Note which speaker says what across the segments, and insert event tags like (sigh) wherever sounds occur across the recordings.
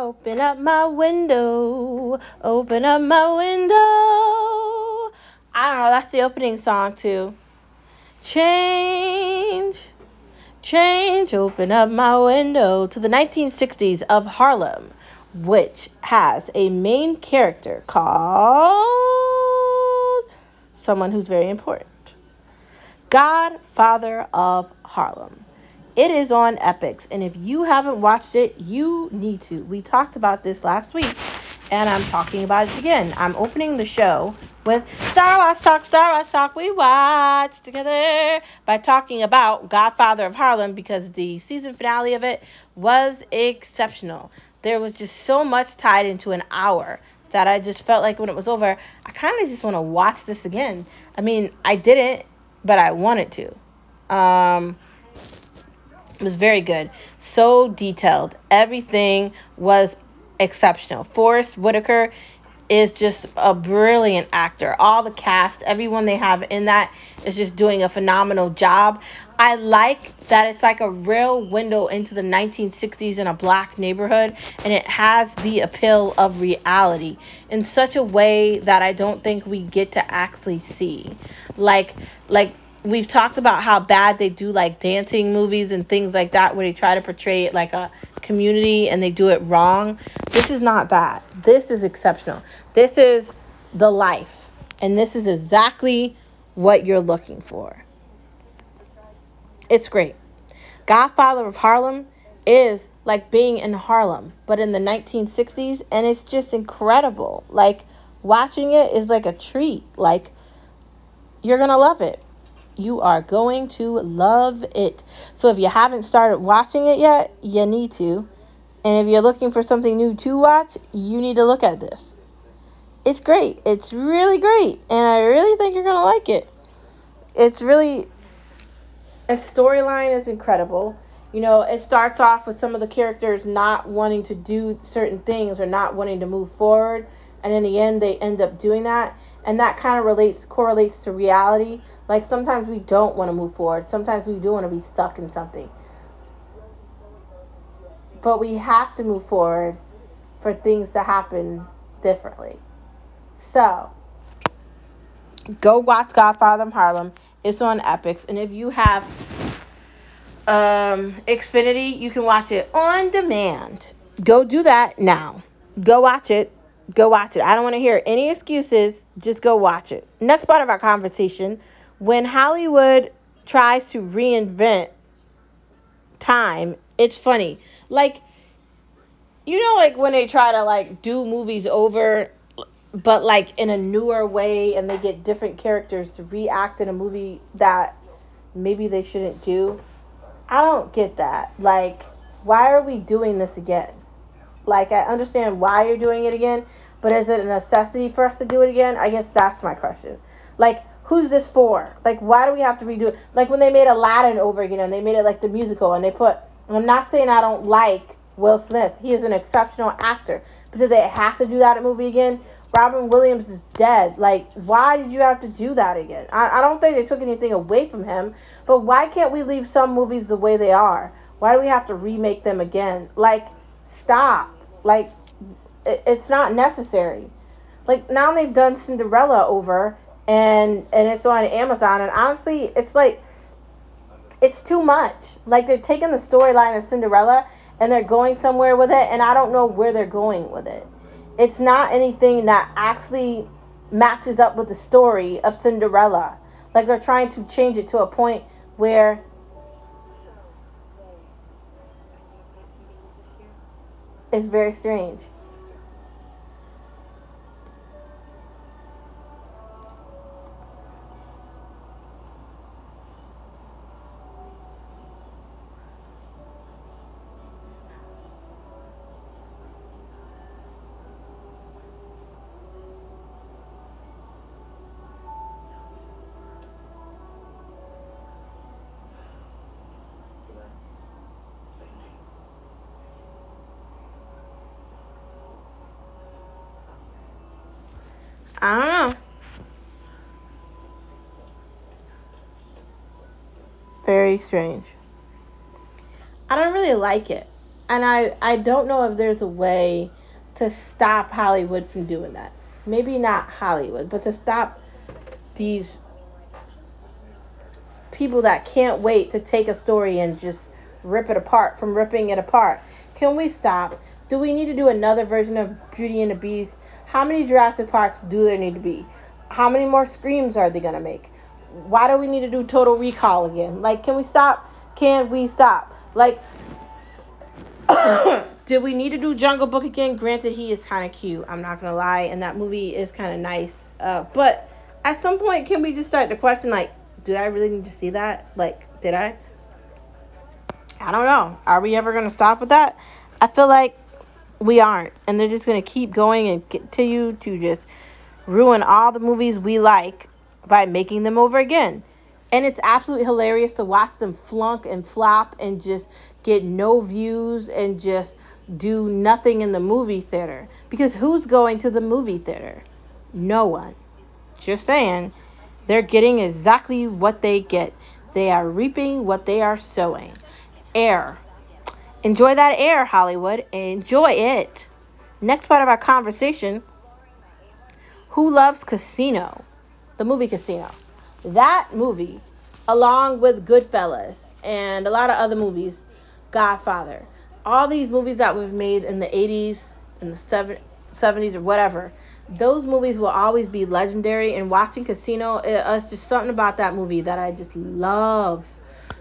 Speaker 1: Open up my window. Open up my window. I don't know. That's the opening song too. Change. Change. Open up my window to the 1960s of Harlem, which has a main character called someone who's very important. Godfather of Harlem. It is on Epix, and if you haven't watched it, you need to. We talked about this last week, and I'm talking about it again. I'm opening the show with Star Wars Talk, Star Wars Talk, we watch together by talking about Godfather of Harlem because the season finale of it was exceptional. There was just so much tied into an hour that I just felt like when it was over, I kind of just want to watch this again. I mean, I didn't, but I wanted to. Um, it was very good. So detailed. Everything was exceptional. Forest Whitaker is just a brilliant actor. All the cast, everyone they have in that is just doing a phenomenal job. I like that it's like a real window into the 1960s in a black neighborhood and it has the appeal of reality in such a way that I don't think we get to actually see. Like like we've talked about how bad they do like dancing movies and things like that where they try to portray it like a community and they do it wrong. This is not that. This is exceptional. This is the life. And this is exactly what you're looking for. It's great. Godfather of Harlem is like being in Harlem, but in the 1960s, and it's just incredible. Like, watching it is like a treat. Like, you're going to love it you are going to love it. So if you haven't started watching it yet, you need to. And if you're looking for something new to watch, you need to look at this. It's great. It's really great. And I really think you're going to like it. It's really, its storyline is incredible. You know, it starts off with some of the characters not wanting to do certain things or not wanting to move forward. And in the end, they end up doing that. And that kind of relates, correlates to reality like sometimes we don't want to move forward. Sometimes we do want to be stuck in something. But we have to move forward for things to happen differently. So, go watch Godfather of Harlem. It's on Epix. And if you have um, Xfinity, you can watch it on demand. Go do that now. Go watch it. Go watch it. I don't want to hear any excuses. Just go watch it. Next part of our conversation when Hollywood tries to reinvent time, it's funny. Like, you know, like when they try to like do movies over, but like in a newer way, and they get different characters to react in a movie that maybe they shouldn't do. I don't get that. Like, why are we doing this again? Like, I understand why you're doing it again, but is it a necessity for us to do it again? I guess that's my question. Like, who's this for? Like, why do we have to redo it? Like when they made Aladdin over again and they made it like the musical and they put, and I'm not saying I don't like Will Smith. He is an exceptional actor. But did they have to do that movie again? Robin Williams is dead. Like, why did you have to do that again? I, I don't think they took anything away from him, but why can't we leave some movies the way they are? Why do we have to remake them again? Like, stop. Like, it, it's not necessary. Like, now they've done Cinderella over, and and it's on Amazon. And honestly, it's like it's too much. Like they're taking the storyline of Cinderella and they're going somewhere with it, and I don't know where they're going with it. It's not anything that actually matches up with the story of Cinderella. Like they're trying to change it to a point where it's very strange. I don't know. Very strange. I don't really like it. And I, I don't know if there's a way to stop Hollywood from doing that. Maybe not Hollywood, but to stop these people that can't wait to take a story and just rip it apart from ripping it apart. Can we stop? Do we need to do another version of Beauty and the Beast? How many Jurassic Parks do there need to be? How many more screams are they gonna make? Why do we need to do Total Recall again? Like, can we stop? Can we stop? Like, (coughs) did we need to do Jungle Book again? Granted, he is kind of cute. I'm not gonna lie, and that movie is kind of nice. Uh, but at some point, can we just start to question like, did I really need to see that? Like, did I? I don't know. Are we ever gonna stop with that? I feel like we aren't, and they're just gonna keep going and continue to just ruin all the movies we like by making them over again. And it's absolutely hilarious to watch them flunk and flop and just get no views and just do nothing in the movie theater. Because who's going to the movie theater? No one. Just saying. They're getting exactly what they get. They are reaping what they are sowing. Air. Enjoy that air, Hollywood. Enjoy it. Next part of our conversation Who Loves Casino? The movie Casino. That movie, along with Goodfellas and a lot of other movies, Godfather, all these movies that we've made in the 80s, in the 70s, or whatever, those movies will always be legendary. And watching Casino, it, uh, it's just something about that movie that I just love.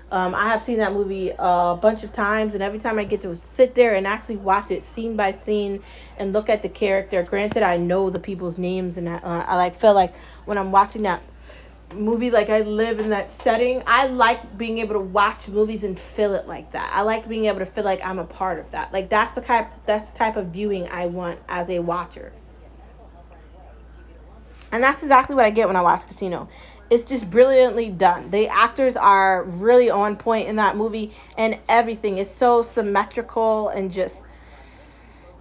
Speaker 1: Um, I have seen that movie a bunch of times, and every time I get to sit there and actually watch it scene by scene and look at the character. Granted, I know the people's names, and I, uh, I like feel like when I'm watching that movie, like I live in that setting. I like being able to watch movies and feel it like that. I like being able to feel like I'm a part of that. Like that's the type that's the type of viewing I want as a watcher. And that's exactly what I get when I watch Casino. It's just brilliantly done. The actors are really on point in that movie, and everything is so symmetrical and just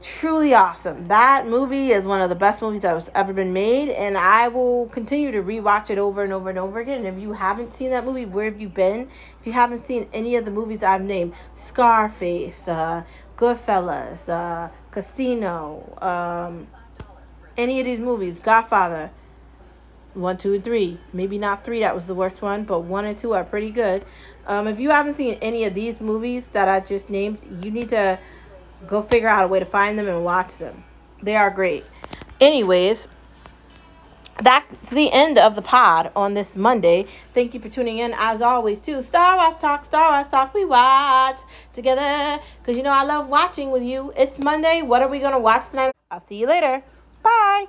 Speaker 1: truly awesome. That movie is one of the best movies that has ever been made, and I will continue to rewatch it over and over and over again. And if you haven't seen that movie, where have you been? If you haven't seen any of the movies I've named, Scarface, uh, Goodfellas, uh, Casino, um, any of these movies, Godfather, one, two, and three. Maybe not three, that was the worst one, but one and two are pretty good. Um, if you haven't seen any of these movies that I just named, you need to go figure out a way to find them and watch them. They are great. Anyways, that's the end of the pod on this Monday. Thank you for tuning in, as always, to Star Wars Talk. Star Wars Talk, we watch together because you know I love watching with you. It's Monday. What are we going to watch tonight? I'll see you later. Bye.